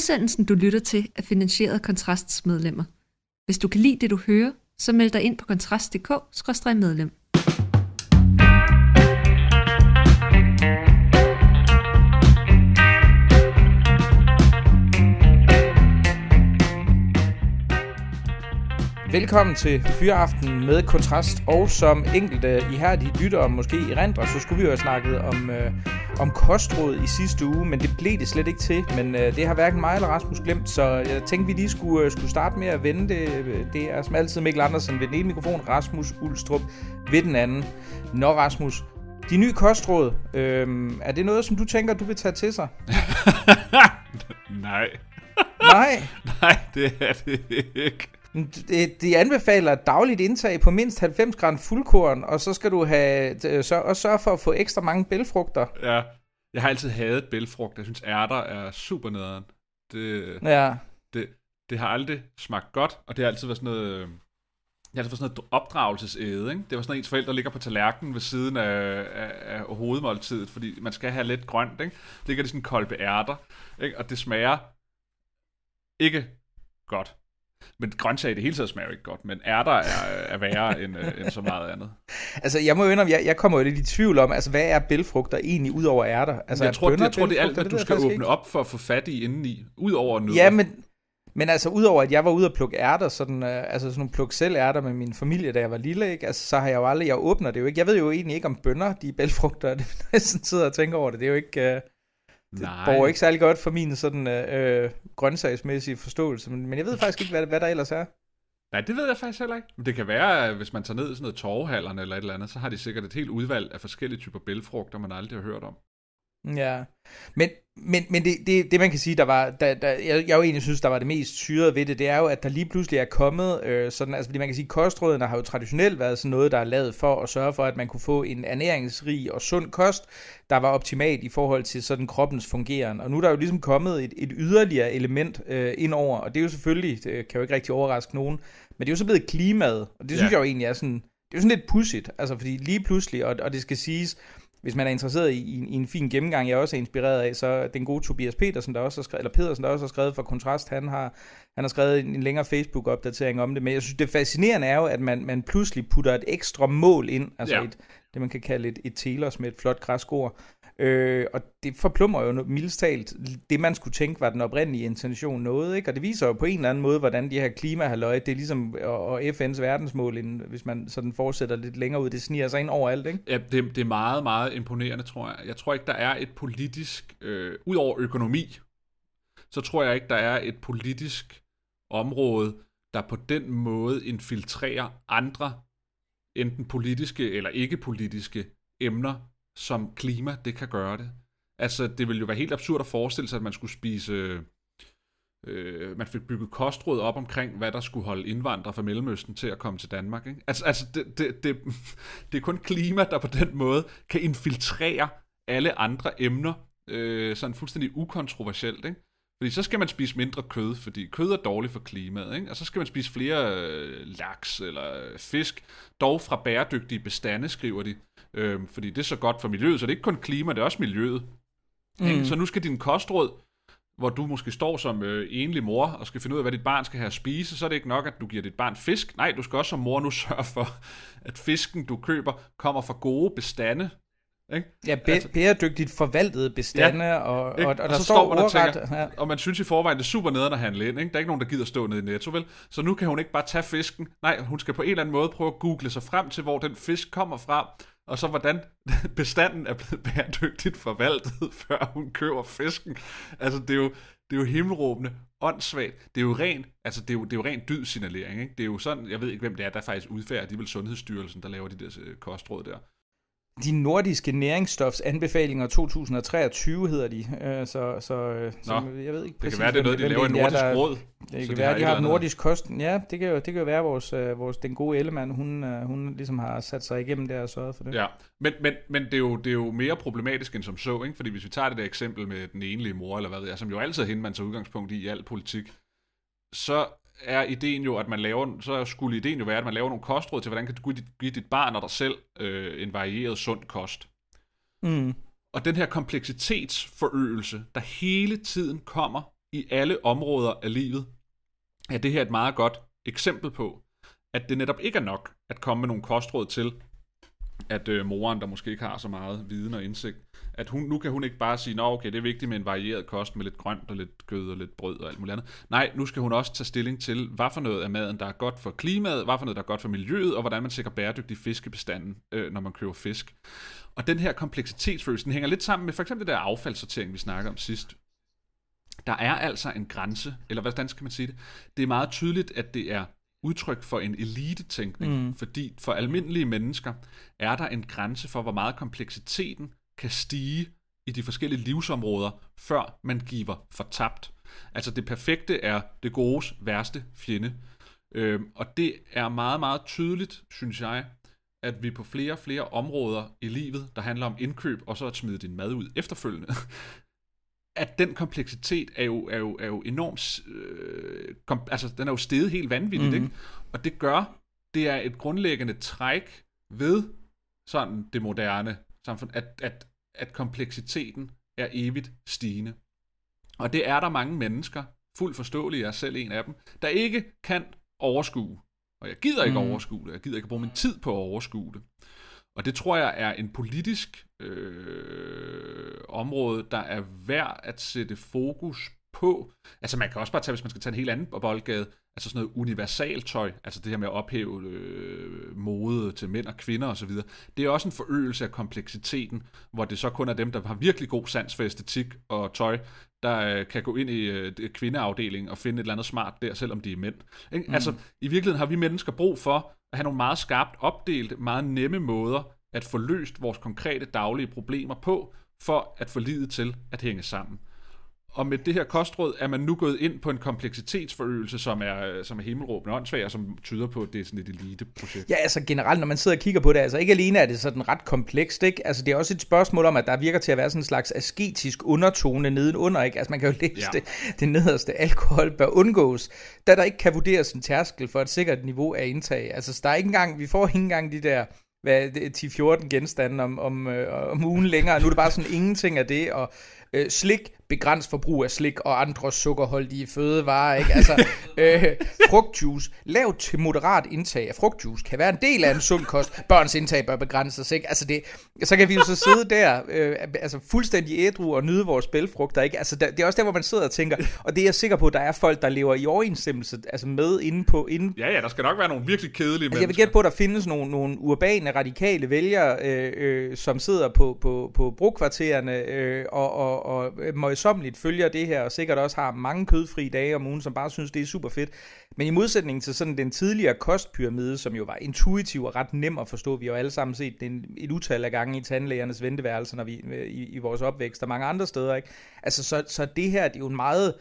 Udsendelsen, du lytter til, er finansieret af Kontrasts medlemmer. Hvis du kan lide det, du hører, så meld dig ind på kontrast.dk-medlem. Velkommen til Fyraften med Kontrast, og som enkelte ihærdige lyttere måske i så skulle vi jo have snakket om, øh, om kostråd i sidste uge, men det blev det slet ikke til. Men øh, det har hverken mig eller Rasmus glemt, så jeg tænkte, vi lige skulle, øh, skulle starte med at vende det. Det er som altid Mikkel Andersen ved den ene mikrofon, Rasmus Ulstrup ved den anden. Nå Rasmus, de nye kostråd, øh, er det noget, som du tænker, du vil tage til sig? Nej. Nej. Nej, det er det ikke. De, anbefaler dagligt indtag på mindst 90 gram fuldkorn, og så skal du have så, også sørge for at få ekstra mange bælfrugter. Ja, jeg har altid hadet bælfrugt. Jeg synes, ærter er super nederen. Det, ja. det, det har aldrig smagt godt, og det har altid været sådan noget... Det har altid været sådan noget opdragelsesæde, ikke? Det var sådan noget, ens forældre ligger på tallerkenen ved siden af, af, af hovedmåltidet, fordi man skal have lidt grønt, ikke? Ligger det sådan kolbe ærter, ikke? Og det smager ikke godt. Men grøntsager i det hele taget smager ikke godt, men ærter er, er værre end, øh, end så meget andet. Altså, jeg må jo indrømme, jeg, jeg kommer jo lidt i tvivl om, altså, hvad er bælfrugter egentlig ud over ærter? Altså, jeg tror, det, jeg tror, det er alt, hvad du skal åbne ikke. op for at få fat i indeni, ud over nødder. Ja, men, men altså, udover at jeg var ude og plukke ærter, sådan, øh, altså sådan nogle plukke selv ærter med min familie, da jeg var lille, ikke? Altså, så har jeg jo aldrig, jeg åbner det jo ikke. Jeg ved jo egentlig ikke om bønder, de er bælfrugter, det er sådan sidder og tænker over det. Det er jo ikke... Øh, det Nej. borger ikke særlig godt for min sådan øh, grøntsagsmæssige forståelse, men, men jeg ved faktisk ikke, hvad, hvad der ellers er. Nej, det ved jeg faktisk heller ikke. Men det kan være, at hvis man tager ned i sådan noget torvehallerne eller et eller andet, så har de sikkert et helt udvalg af forskellige typer bælfrugter, man aldrig har hørt om. Ja, men, men, men det, det, det man kan sige, der var, der, der, jeg, jeg jo egentlig synes, der var det mest syrede ved det, det er jo, at der lige pludselig er kommet øh, sådan, altså fordi man kan sige, kostrådene har jo traditionelt været sådan noget, der er lavet for at sørge for, at man kunne få en ernæringsrig og sund kost, der var optimalt i forhold til sådan kroppens fungeren. Og nu er der jo ligesom kommet et, et yderligere element øh, ind over, og det er jo selvfølgelig, det kan jo ikke rigtig overraske nogen, men det er jo så blevet klimaet, og det synes ja. jeg jo egentlig er sådan, det er jo sådan lidt pudsigt, altså fordi lige pludselig, og, og det skal siges, hvis man er interesseret i, i, i en fin gennemgang, jeg også er inspireret af, så den gode Tobias Petersen, der også har skrevet, eller Pedersen, der også har skrevet for Kontrast, han har, han har skrevet en, en længere Facebook-opdatering om det, men jeg synes, det fascinerende er jo, at man, man pludselig putter et ekstra mål ind, altså ja. et, det man kan kalde et, et telos med et flot græskor, Øh, og det forplummer jo mildest talt det, man skulle tænke var den oprindelige intention noget, ikke? Og det viser jo på en eller anden måde, hvordan de her klimahaløje, det er ligesom, og, og FN's verdensmål, hvis man sådan fortsætter lidt længere ud, det sniger sig ind overalt, ikke? Ja, det, det er meget, meget imponerende, tror jeg. Jeg tror ikke, der er et politisk, øh, ud over økonomi, så tror jeg ikke, der er et politisk område, der på den måde infiltrerer andre, enten politiske eller ikke politiske emner som klima, det kan gøre det. Altså, det ville jo være helt absurd at forestille sig, at man skulle spise... Øh, øh, man fik bygget kostråd op omkring, hvad der skulle holde indvandrere fra Mellemøsten til at komme til Danmark. Ikke? Altså, altså det, det, det, det er kun klima, der på den måde kan infiltrere alle andre emner, øh, sådan fuldstændig ukontroversielt. Ikke? Fordi så skal man spise mindre kød, fordi kød er dårligt for klimaet. Ikke? Og så skal man spise flere øh, laks eller fisk, dog fra bæredygtige bestande, skriver de. Øh, fordi det er så godt for miljøet, så det er ikke kun klima, det er også miljøet. Mm. Ikke? Så nu skal din kostråd, hvor du måske står som øh, enlig mor og skal finde ud af, hvad dit barn skal have at spise, så er det ikke nok, at du giver dit barn fisk. Nej, du skal også som mor nu sørge for, at fisken, du køber, kommer fra gode bestande, ikke? Ja, bæ- altså, bæredygtigt forvaltede bestande, ja, og, og, og, og, der så står, man og tænker, ja. og man synes i forvejen, det er super nederen at handle ind. Ikke? Der er ikke nogen, der gider stå nede i Netto, vel? Så nu kan hun ikke bare tage fisken. Nej, hun skal på en eller anden måde prøve at google sig frem til, hvor den fisk kommer fra, og så hvordan bestanden er blevet bæredygtigt forvaltet, før hun køber fisken. Altså, det er jo, det er jo himmelråbende, åndssvagt. Det er jo ren, altså det er jo, det er jo ren dyd signalering, ikke? Det er jo sådan, jeg ved ikke, hvem det er, der faktisk udfærder, de er vel Sundhedsstyrelsen, der laver de der øh, kostråd der de nordiske næringsstofsanbefalinger 2023 hedder de. Øh, så, så, øh, Nå, jeg ved ikke præcis, det kan være, det er noget, de laver i Nordisk der, Råd. Det kan de være, de har, nordisk kost. Ja, det kan jo, det kan jo være, vores, øh, vores, den gode Ellemann, hun, hun ligesom har sat sig igennem der og sørget for det. Ja, men, men, men det, er jo, det er jo mere problematisk end som så, ikke? fordi hvis vi tager det der eksempel med den enlige mor, eller hvad det er, som jo altid er hende, man tager udgangspunkt i i al politik, så er ideen jo, at man laver, så skulle ideen jo være, at man laver nogle kostråd til, hvordan kan du give dit barn og dig selv øh, en varieret sund kost. Mm. Og den her kompleksitetsforøgelse, der hele tiden kommer i alle områder af livet, er det her et meget godt eksempel på, at det netop ikke er nok at komme med nogle kostråd til, at øh, moren, der måske ikke har så meget viden og indsigt, at hun, nu kan hun ikke bare sige, at okay, det er vigtigt med en varieret kost med lidt grønt og lidt kød og lidt brød og alt muligt andet. Nej, nu skal hun også tage stilling til, hvad for noget af maden, der er godt for klimaet, hvad for noget, der er godt for miljøet, og hvordan man sikrer bæredygtig fiskebestanden, øh, når man køber fisk. Og den her kompleksitetsfølelse, den hænger lidt sammen med for eksempel det der affaldssortering, vi snakkede om sidst. Der er altså en grænse, eller hvordan skal man sige det? Det er meget tydeligt, at det er udtryk for en elitetænkning, mm. fordi for almindelige mennesker er der en grænse for, hvor meget kompleksiteten kan stige i de forskellige livsområder, før man giver for tabt. Altså det perfekte er det godes værste fjende. Øhm, og det er meget, meget tydeligt, synes jeg, at vi på flere og flere områder i livet, der handler om indkøb, og så at smide din mad ud efterfølgende, at den kompleksitet er jo, er jo, er jo enormt, øh, kom, altså den er jo steget helt vanvittigt, mm-hmm. ikke? Og det gør, det er et grundlæggende træk ved sådan det moderne samfund, at, at, at kompleksiteten er evigt stigende. Og det er der mange mennesker, fuldt forståeligt, jeg er selv en af dem, der ikke kan overskue. Og jeg gider ikke mm. overskue det, jeg gider ikke bruge min tid på at overskue det. Og det tror jeg er en politisk øh, område, der er værd at sætte fokus på. Altså man kan også bare tage, hvis man skal tage en helt anden boldgade, altså sådan noget universaltøj, altså det her med at ophæve øh, mode til mænd og kvinder osv., det er også en forøgelse af kompleksiteten, hvor det så kun er dem, der har virkelig god sans for æstetik og tøj, der øh, kan gå ind i øh, kvindeafdelingen og finde et eller andet smart der, selvom de er mænd. Ikke? Mm. Altså i virkeligheden har vi mennesker brug for at have nogle meget skarpt opdelte, meget nemme måder at få løst vores konkrete daglige problemer på, for at få livet til at hænge sammen. Og med det her kostråd er man nu gået ind på en kompleksitetsforøgelse, som er, som er himmelråbende åndssvag, og som tyder på, at det er sådan et elite-projekt. Ja, altså generelt, når man sidder og kigger på det, altså ikke alene er det sådan ret komplekst, ikke? Altså det er også et spørgsmål om, at der virker til at være sådan en slags asketisk undertone nedenunder, ikke? Altså man kan jo læse ja. det, det nederste, alkohol bør undgås, da der ikke kan vurderes en tærskel for et sikkert niveau af indtag. Altså der er ikke engang, vi får ikke engang de der hvad, 10-14 genstande om, om, øh, om ugen længere. Nu er det bare sådan ingenting af det, og øh, slik begrænse forbrug af slik og andre sukkerholdige fødevarer, ikke? Altså, øh, frugtjuice, lavt til moderat indtag af frugtjuice kan være en del af en sund kost. Børns indtag bør begrænses, ikke? Altså det, så kan vi jo så sidde der, øh, altså fuldstændig ædru og nyde vores bælfrugter, ikke? Altså der, det er også der, hvor man sidder og tænker, og det er jeg sikker på, at der er folk, der lever i overensstemmelse altså med inde på... Inde, ja, ja, der skal nok være nogle virkelig kedelige mennesker. Jeg vil gætte på, at der findes nogle, nogle urbane, radikale vælgere, øh, øh, som sidder på, på, på brugkvartererne øh, og, og, og møjsommeligt følger det her, og sikkert også har mange kødfri dage om ugen, som bare synes, det er super fedt. Men i modsætning til sådan den tidligere kostpyramide, som jo var intuitiv og ret nem at forstå, vi har jo alle sammen set den et utal af gange i tandlægernes venteværelser, når vi, øh, i, i vores opvækst og mange andre steder. Ikke? Altså, så, så det her, det er jo en meget...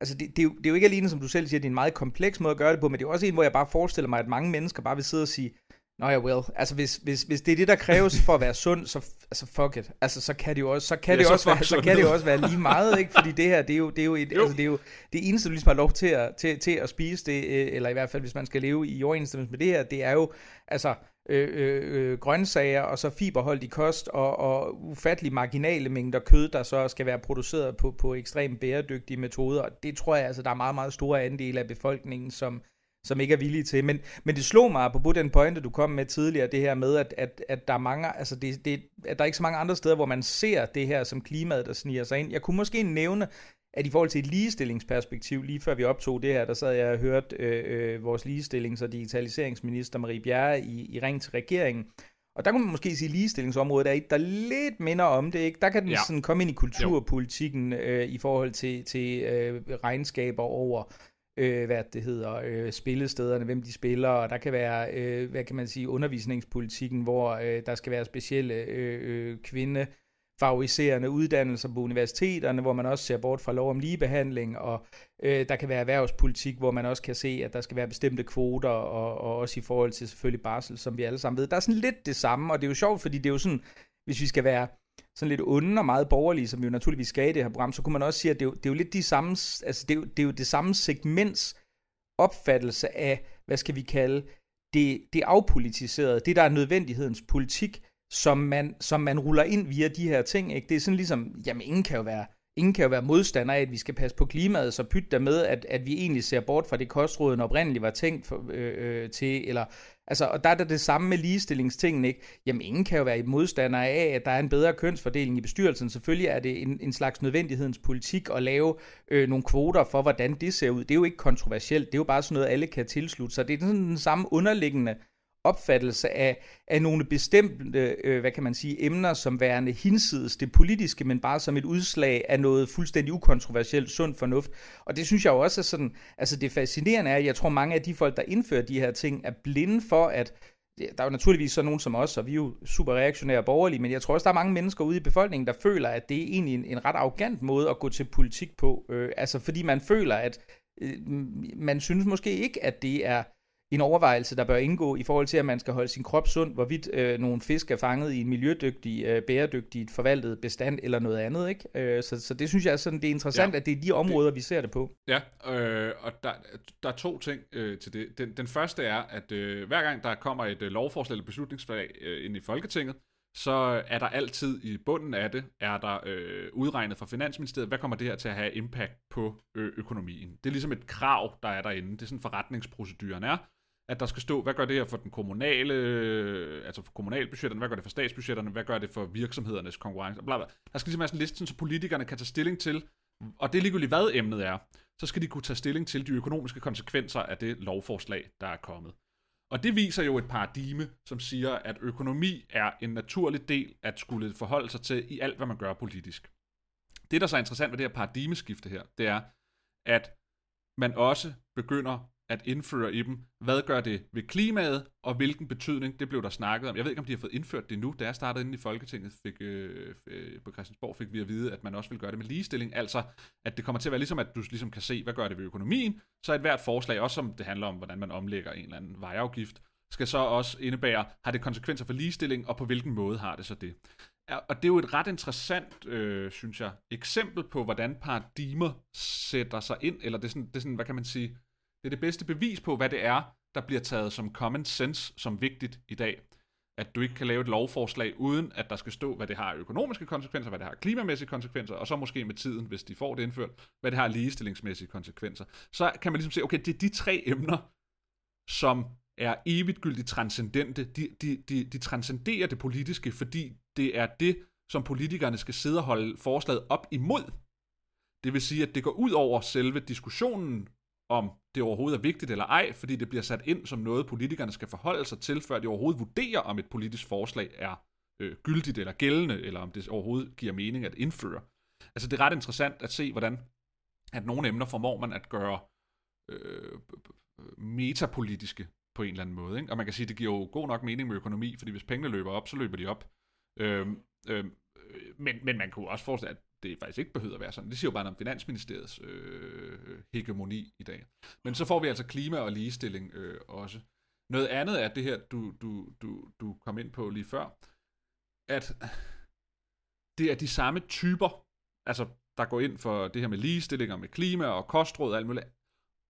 Altså, det, det, er jo, det er jo ikke alene, som du selv siger, det er en meget kompleks måde at gøre det på, men det er også en, hvor jeg bare forestiller mig, at mange mennesker bare vil sidde og sige, Nå ja, well. Altså, hvis, hvis, hvis det er det, der kræves for at være sund, så altså, fuck it. Altså, så kan det jo også, så kan ja, det så også være, så kan det jo også være lige meget, ikke? Fordi det her, det er jo, det er jo, et, jo. Altså, det, er jo det eneste, du ligesom har lov til at, til, til at spise det, øh, eller i hvert fald, hvis man skal leve i overensstemmelse med det her, det er jo, altså, øh, øh, øh grøntsager, og så fiberholdig kost, og, og ufattelig marginale mængder kød, der så skal være produceret på, på ekstremt bæredygtige metoder. Det tror jeg, altså, der er meget, meget store andele af befolkningen, som, som ikke er villige til. Men, men det slog mig på den pointe, du kom med tidligere, det her med, at, at, at der er mange, altså det, det, at der er ikke så mange andre steder, hvor man ser det her som klimaet, der sniger sig ind. Jeg kunne måske nævne, at i forhold til et ligestillingsperspektiv, lige før vi optog det her, der sad jeg og hørte øh, øh, vores ligestillings- og digitaliseringsminister Marie Bjerre i, i ring til regeringen, og der kunne man måske sige, at ligestillingsområdet er et, der lidt minder om det. Ikke? Der kan den ja. sådan komme ind i kulturpolitikken øh, i forhold til, til øh, regnskaber over øh, hvad det hedder, øh, spillestederne, hvem de spiller, og der kan være, øh, hvad kan man sige, undervisningspolitikken, hvor øh, der skal være specielle øh, øh, kvinde favoriserende uddannelser på universiteterne, hvor man også ser bort fra lov om ligebehandling, og øh, der kan være erhvervspolitik, hvor man også kan se, at der skal være bestemte kvoter, og, og også i forhold til selvfølgelig barsel, som vi alle sammen ved. Der er sådan lidt det samme, og det er jo sjovt, fordi det er jo sådan, hvis vi skal være sådan lidt onde og meget borgerlige, som vi jo naturligvis skal i det her program, så kunne man også sige, at det er jo, det er jo lidt de samme, altså det er, jo, det er jo det samme segments opfattelse af, hvad skal vi kalde, det, det afpolitiserede, det der er nødvendighedens politik, som man, som man ruller ind via de her ting. Ikke? Det er sådan ligesom, jamen ingen kan jo være ingen kan jo være modstander af, at vi skal passe på klimaet, så pyt der med, at, at vi egentlig ser bort fra det kostråden oprindeligt var tænkt for, øh, øh, til, eller Altså, og der er det det samme med ligestillingstingen, ikke? Jamen, ingen kan jo være i modstander af, at der er en bedre kønsfordeling i bestyrelsen. Selvfølgelig er det en, en slags nødvendighedens politik at lave øh, nogle kvoter for, hvordan det ser ud. Det er jo ikke kontroversielt. Det er jo bare sådan noget, alle kan tilslutte sig. Det er sådan den samme underliggende opfattelse af, af nogle bestemte, øh, hvad kan man sige, emner som værende hinsides det politiske, men bare som et udslag af noget fuldstændig ukontroversielt, sund fornuft. Og det synes jeg jo også er sådan, altså det fascinerende er, at jeg tror mange af de folk, der indfører de her ting, er blinde for, at der er jo naturligvis så nogen som os, og vi er jo super reaktionære borgerlige, men jeg tror også, der er mange mennesker ude i befolkningen, der føler, at det er egentlig en, en ret arrogant måde at gå til politik på. Øh, altså fordi man føler, at øh, man synes måske ikke, at det er en overvejelse, der bør indgå i forhold til, at man skal holde sin krop sund, hvorvidt øh, nogle fisk er fanget i en miljødygtig, øh, bæredygtigt forvaltet bestand eller noget andet. Ikke? Øh, så, så det synes jeg er sådan, det er interessant, ja. at det er de områder, det, vi ser det på. Ja, øh, og der, der er to ting øh, til det. Den, den første er, at øh, hver gang der kommer et øh, lovforslag eller beslutningsforslag øh, ind i Folketinget, så er der altid i bunden af det, er der øh, udregnet fra Finansministeriet, hvad kommer det her til at have impact på ø- økonomien. Det er ligesom et krav, der er derinde. Det er sådan forretningsproceduren er at der skal stå, hvad gør det her for den kommunale, øh, altså for kommunalbudgetterne, hvad gør det for statsbudgetterne, hvad gør det for virksomhedernes konkurrence, bla bla. Der skal ligesom være sådan en liste, så politikerne kan tage stilling til, og det er ligegyldigt hvad emnet er, så skal de kunne tage stilling til de økonomiske konsekvenser af det lovforslag, der er kommet. Og det viser jo et paradigme, som siger, at økonomi er en naturlig del at skulle forholde sig til i alt, hvad man gør politisk. Det, der så er interessant ved det her paradigmeskifte her, det er, at man også begynder at indføre i dem. Hvad gør det ved klimaet, og hvilken betydning, det blev der snakket om. Jeg ved ikke, om de har fået indført det nu. Da jeg startede inde i Folketinget fik, øh, øh, på Christiansborg, fik vi at vide, at man også vil gøre det med ligestilling. Altså, at det kommer til at være ligesom, at du ligesom kan se, hvad gør det ved økonomien. Så et hvert forslag, også som det handler om, hvordan man omlægger en eller anden vejafgift, skal så også indebære, har det konsekvenser for ligestilling, og på hvilken måde har det så det. Og det er jo et ret interessant, øh, synes jeg, eksempel på, hvordan paradigmer sætter sig ind, eller det er sådan, det er sådan hvad kan man sige, det er det bedste bevis på, hvad det er, der bliver taget som common sense som vigtigt i dag. At du ikke kan lave et lovforslag, uden at der skal stå, hvad det har økonomiske konsekvenser, hvad det har klimamæssige konsekvenser, og så måske med tiden, hvis de får det indført, hvad det har ligestillingsmæssige konsekvenser. Så kan man ligesom se, okay, det er de tre emner, som er evigtgyldigt transcendente. De, de, de, de transcenderer det politiske, fordi det er det, som politikerne skal sidde og holde forslaget op imod. Det vil sige, at det går ud over selve diskussionen om det overhovedet er vigtigt eller ej, fordi det bliver sat ind som noget, politikerne skal forholde sig til, før de overhovedet vurderer, om et politisk forslag er øh, gyldigt eller gældende, eller om det overhovedet giver mening at indføre. Altså det er ret interessant at se, hvordan at nogle emner formår man at gøre øh, metapolitiske på en eller anden måde. Ikke? Og man kan sige, at det giver jo god nok mening med økonomi, fordi hvis pengene løber op, så løber de op. Øh, øh, men, men man kunne også forestille, at det faktisk ikke behøver at være sådan. Det siger jo bare om Finansministeriets øh, hegemoni i dag. Men så får vi altså klima og ligestilling øh, også. Noget andet er det her, du, du, du, du kom ind på lige før, at det er de samme typer, altså der går ind for det her med ligestilling og med klima og kostråd og alt muligt.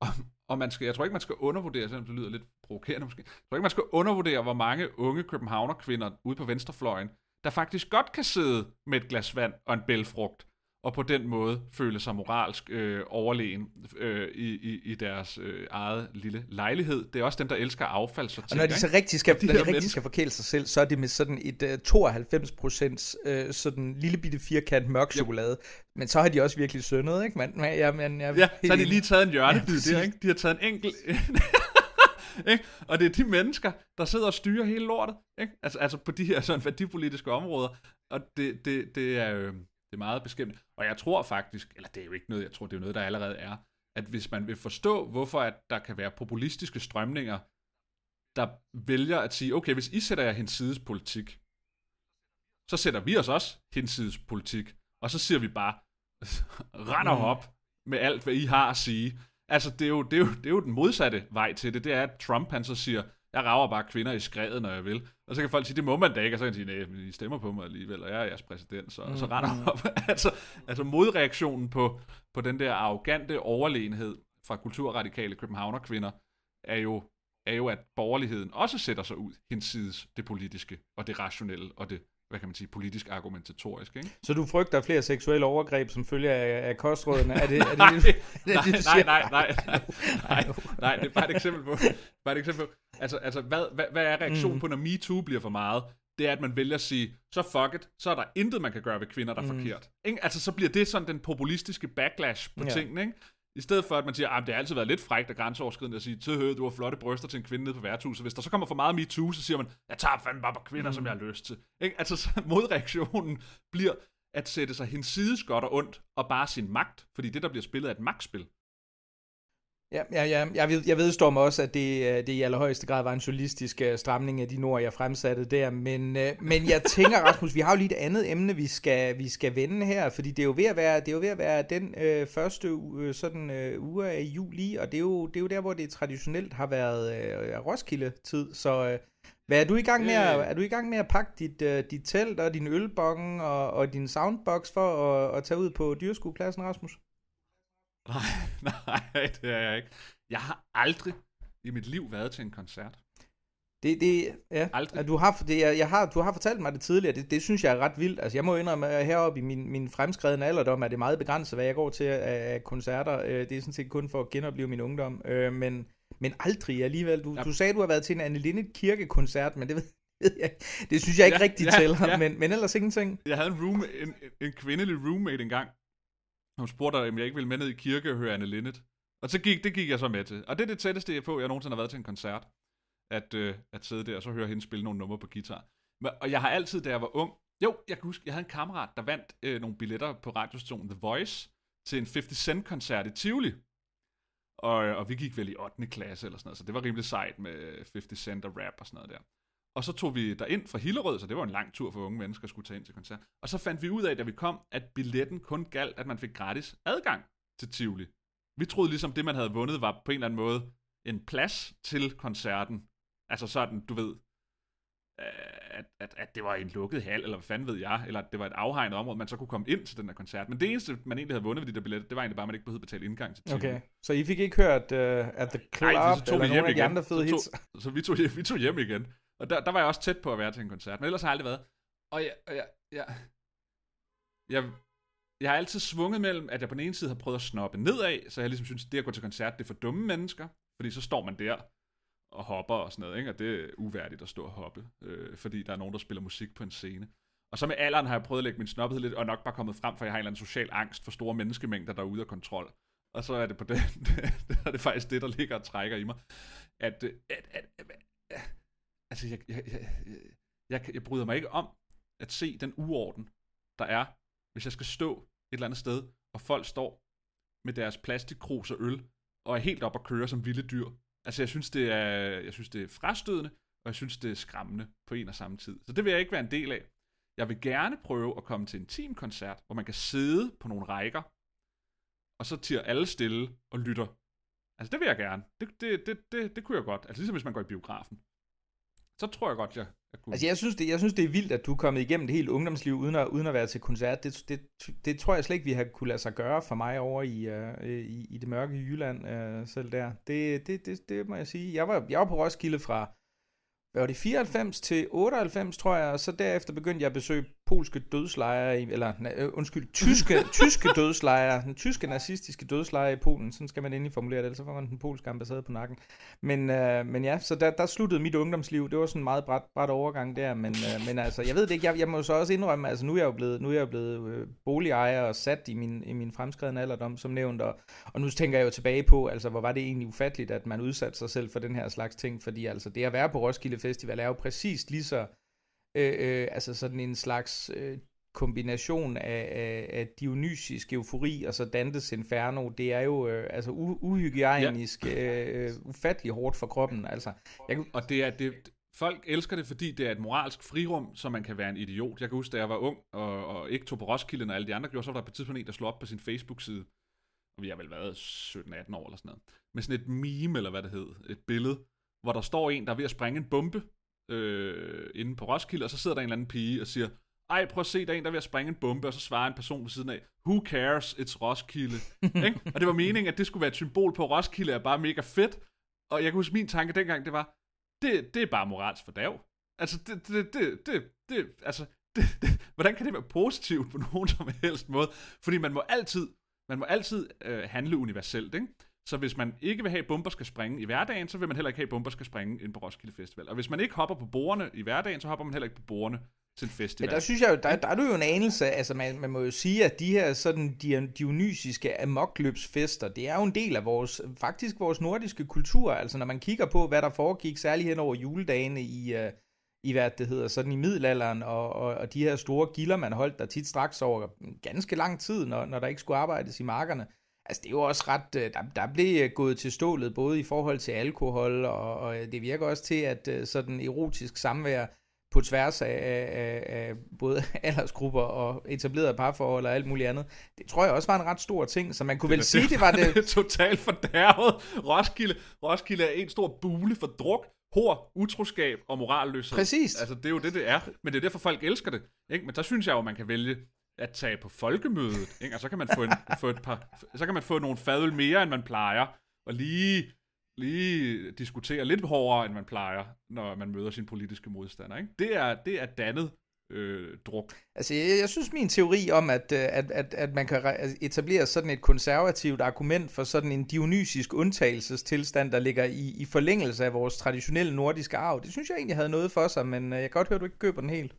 Og, og man skal, jeg tror ikke, man skal undervurdere, selvom det lyder lidt provokerende måske, jeg tror ikke, man skal undervurdere, hvor mange unge københavner kvinder ude på venstrefløjen, der faktisk godt kan sidde med et glas vand og en bælfrugt, og på den måde føle sig moralsk øh, overlegen øh, i, i, i deres øh, eget lille lejlighed. Det er også dem, der elsker affald. Så og når de så rigtig skal, de når de rigtig skal forkæle sig selv, så er det med sådan et uh, 92 procent uh, sådan lille bitte firkant mørk chokolade. Yep. Men så har de også virkelig syndet, ikke? Men, men, ja, men, ja, ja, så har de lige taget en hjørnebid ja, der, ikke? De har taget en enkelt... ikke? Og det er de mennesker, der sidder og styrer hele lortet. Ikke? Altså, altså på de her sådan værdipolitiske områder. Og det, det, det er øh, det er meget beskæmmende. Og jeg tror faktisk, eller det er jo ikke noget, jeg tror, det er noget, der allerede er, at hvis man vil forstå, hvorfor at der kan være populistiske strømninger, der vælger at sige, okay, hvis I sætter jer hinsides politik, så sætter vi os også hinsides politik, og så siger vi bare, render mm. op med alt, hvad I har at sige. Altså, det er, jo, det, er jo, det er jo den modsatte vej til det. Det er, at Trump han så siger, jeg rager bare kvinder i skredet, når jeg vil. Og så kan folk sige, det må man da ikke, og så kan de sige, nej, I stemmer på mig alligevel, og jeg er jeres præsident, så, mm, så render mm. op. altså, altså modreaktionen på, på den der arrogante overlegenhed fra kulturradikale københavnerkvinder, er jo, er jo, at borgerligheden også sætter sig ud hinsides det politiske, og det rationelle, og det hvad kan man sige, politisk argumentatorisk, ikke? Så du frygter flere seksuelle overgreb som følge af, af kostrådene? Er det, er det, nej, det, nej, nej, nej, nej, nej, nej, nej, det er bare et eksempel på, bare et eksempel på, altså, altså hvad, hvad, hvad er reaktionen mm. på, når MeToo bliver for meget? Det er, at man vælger at sige, så fuck it, så er der intet, man kan gøre ved kvinder, der er mm. forkert. Ikke? Altså, så bliver det sådan den populistiske backlash på ja. tingene, ikke? I stedet for, at man siger, at det har altid været lidt frækt og grænseoverskridende at sige, til du har flotte bryster til en kvinde nede på værtshuset. Hvis der så kommer for meget MeToo, så siger man, jeg tager fandme bare på kvinder, mm. som jeg har lyst til. Ikke? Altså, så modreaktionen bliver at sætte sig hinsides godt og ondt, og bare sin magt, fordi det, der bliver spillet, er et magtspil. Ja, ja, ja. Jeg, ved, jeg vedstår mig også, at det, øh, det i allerhøjeste grad var en journalistisk uh, stramning af de ord, jeg fremsatte der. Men, uh, men jeg tænker, Rasmus, vi har jo lige et andet emne, vi skal, vi skal vende her, fordi det er jo ved at være, det er jo ved at være den uh, første uh, sådan, uh, uge af juli, og det er, jo, det er jo der, hvor det traditionelt har været uh, Roskilde-tid. Så uh, hvad er du i gang med at, er du i gang med at pakke dit, uh, dit telt og din ølbong og, og din soundbox for at, at tage ud på dyrskuepladsen, Rasmus? Nej, nej, det er jeg ikke. Jeg har aldrig i mit liv været til en koncert. Det, det, ja, aldrig. Du har, det, jeg, jeg har, du har fortalt mig det tidligere, det, det synes jeg er ret vildt. Altså, jeg må indrømme, at heroppe i min, min fremskredende alderdom er det meget begrænset, hvad jeg går til af koncerter. Øh, det er sådan set kun for at genopleve min ungdom. Øh, men, men aldrig alligevel. Du, ja. du sagde, du har været til en Anne Linnet kirkekoncert, men det ved, ved jeg, det synes jeg ikke ja, rigtig ja, tæller, ja. Men, men ellers ingenting. Jeg havde en, room, en, en kvindelig roommate engang, hun spurgte, om jeg ikke ville med ned i kirke og høre Anne Linnet. Og så gik, det gik jeg så med til. Og det er det tætteste jeg på, jeg nogensinde har været til en koncert. At, øh, at sidde der og så høre hende spille nogle numre på guitar. Men, og jeg har altid, da jeg var ung, jo, jeg kan huske, jeg havde en kammerat, der vandt øh, nogle billetter på radiostationen The Voice til en 50 Cent koncert i Tivoli. Og, og vi gik vel i 8. klasse eller sådan noget, så det var rimelig sejt med 50 Cent og rap og sådan noget der. Og så tog vi ind fra Hillerød, så det var en lang tur for unge mennesker at skulle tage ind til koncert. Og så fandt vi ud af, da vi kom, at billetten kun galt, at man fik gratis adgang til Tivoli. Vi troede ligesom, det man havde vundet var på en eller anden måde en plads til koncerten. Altså sådan, du ved, at, at, at det var en lukket hal, eller hvad fanden ved jeg, eller at det var et afhegnet område, man så kunne komme ind til den der koncert. Men det eneste, man egentlig havde vundet ved de der billetter, det var egentlig bare, at man ikke behøvede betale indgang til Tivoli. Okay, så I fik ikke hørt uh, at the club, Nej, så tog eller vi hjem igen. af de andre fede så hits? Tog, så vi tog, vi tog hjem igen. Og der, der var jeg også tæt på at være til en koncert, men ellers har jeg aldrig været. Og jeg, jeg, jeg, jeg, jeg har altid svunget mellem, at jeg på den ene side har prøvet at snoppe nedad, så jeg ligesom synes, at det at gå til koncert, det er for dumme mennesker, fordi så står man der og hopper og sådan noget, ikke? og det er uværdigt at stå og hoppe, øh, fordi der er nogen, der spiller musik på en scene. Og så med alderen har jeg prøvet at lægge min snobbethed lidt, og nok bare kommet frem, for jeg har en eller anden social angst for store menneskemængder, der er ude af kontrol. Og så er det på den, det er det faktisk det, der ligger og trækker i mig. At, øh, at, at altså, jeg, jeg, jeg, jeg, jeg bryder mig ikke om at se den uorden, der er, hvis jeg skal stå et eller andet sted, og folk står med deres plastikkrus og øl, og er helt op at køre som vilde dyr. Altså, jeg synes, det er, jeg synes, det er frastødende, og jeg synes, det er skræmmende på en og samme tid. Så det vil jeg ikke være en del af. Jeg vil gerne prøve at komme til en teamkoncert, hvor man kan sidde på nogle rækker, og så tiger alle stille og lytter. Altså, det vil jeg gerne. Det, det, det, det, det kunne jeg godt. Altså, ligesom hvis man går i biografen så tror jeg godt, jeg, jeg kunne. Altså, jeg synes, det, jeg synes, det er vildt, at du er kommet igennem det hele ungdomsliv, uden at, uden at være til koncert. Det, det, det tror jeg slet ikke, vi har kunne lade sig gøre for mig over i, uh, i, i det mørke Jylland uh, selv der. Det, det, det, det må jeg sige. Jeg var, jeg var på Roskilde fra hvad var det, 94 til 98, tror jeg, og så derefter begyndte jeg at besøge polske dødslejre, eller uh, undskyld, tyske, tyske dødslejre, den tyske nazistiske dødslejre i Polen, sådan skal man endelig formulere det, ellers så får man den polske ambassade på nakken. Men, uh, men ja, så der, der sluttede mit ungdomsliv, det var sådan en meget bræt, bræt overgang der, men, uh, men altså, jeg ved det ikke, jeg, jeg må så også indrømme, altså nu er jeg jo blevet, nu er jeg blevet uh, boligejer og sat i min, i min fremskredende alderdom, som nævnt, og, og nu tænker jeg jo tilbage på, altså hvor var det egentlig ufatteligt, at man udsatte sig selv for den her slags ting, fordi altså det at være på Roskilde Festival er jo præcis lige så øh, øh, altså sådan en slags øh, kombination af, af, af dionysisk eufori og så Dantes Inferno, det er jo øh, altså u- uhygienisk, ja. øh, ufattelig hårdt for kroppen. Altså, jeg... Og det er, det, folk elsker det, fordi det er et moralsk frirum, så man kan være en idiot. Jeg kan huske, da jeg var ung og, og ikke tog på Roskilde, og alle de andre gjorde, så var der på et tidspunkt en, der slog op på sin Facebook-side, og vi har vel været 17-18 år eller sådan noget, med sådan et meme, eller hvad det hed, et billede, hvor der står en, der er ved at sprænge en bombe, øh, inde på Roskilde, og så sidder der en eller anden pige og siger, ej, prøv at se, der er en, der er ved at sprænge en bombe, og så svarer en person ved siden af, who cares, it's Roskilde. ikke? Og det var meningen, at det skulle være et symbol på, Roskilde er bare mega fedt. Og jeg kan huske, min tanke dengang, det var, det, det er bare morals for dag. Altså, det, det, det, det, det, altså, det, det, hvordan kan det være positivt på nogen som helst måde? Fordi man må altid, man må altid øh, handle universelt, ikke? Så hvis man ikke vil have, at bomber skal springe i hverdagen, så vil man heller ikke have, at bomber skal springe ind på Roskilde Festival. Og hvis man ikke hopper på bordene i hverdagen, så hopper man heller ikke på bordene til en festival. Men der synes jeg jo, der, der er du jo en anelse, altså man, man må jo sige, at de her sådan dionysiske amokløbsfester, det er jo en del af vores, faktisk vores nordiske kultur, altså når man kigger på, hvad der foregik, særligt hen over juledagene i, uh, i hvad det hedder, sådan i middelalderen, og, og, og de her store gilder, man holdt der tit straks over ganske lang tid, når, når der ikke skulle arbejdes i markerne. Altså det er jo også ret, øh, der, der blev gået til stålet, både i forhold til alkohol, og, og det virker også til, at øh, sådan erotisk samvær på tværs af, af, af både aldersgrupper og etablerede parforhold og alt muligt andet. Det tror jeg også var en ret stor ting, så man kunne det, vel sige, det var det... det totalt fordærvet. Roskilde, Roskilde er en stor bule for druk, hår, utroskab og moralløshed. Præcis. Altså, det er jo det, det er. Men det er derfor, folk elsker det. Ikke? Men der synes jeg jo, man kan vælge at tage på folkemødet, ikke? og så kan man få, en, få et par, så kan man få nogle fadøl mere, end man plejer, og lige lige diskutere lidt hårdere, end man plejer, når man møder sin politiske modstander. Ikke? Det, er, det er dannet øh, druk. Altså, jeg, jeg synes, min teori om, at, øh, at, at, at man kan etablere sådan et konservativt argument for sådan en dionysisk undtagelsestilstand, der ligger i, i forlængelse af vores traditionelle nordiske arv, det synes jeg egentlig havde noget for sig, men øh, jeg kan godt høre, at du ikke køber den helt.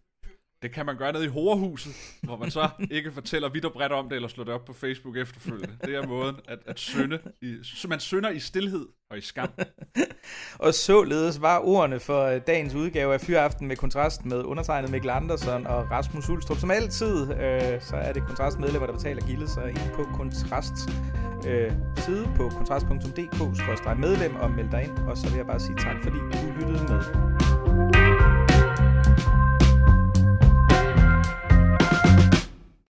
Det kan man gøre nede i Horehuset, hvor man så ikke fortæller vidt og bredt om det, eller slår det op på Facebook efterfølgende. Det er måden at, at synde. I, så man synder i stillhed og i skam. og således var ordene for øh, dagens udgave af Fyraften med kontrast med undertegnet Mikkel Andersen og Rasmus Ulstrup. Som altid, øh, så er det kontrastmedlemmer, der betaler gildet sig ind på kontrast øh, side på kontrast.dk medlem og meld dig ind. Og så vil jeg bare sige tak, fordi du lyttede med.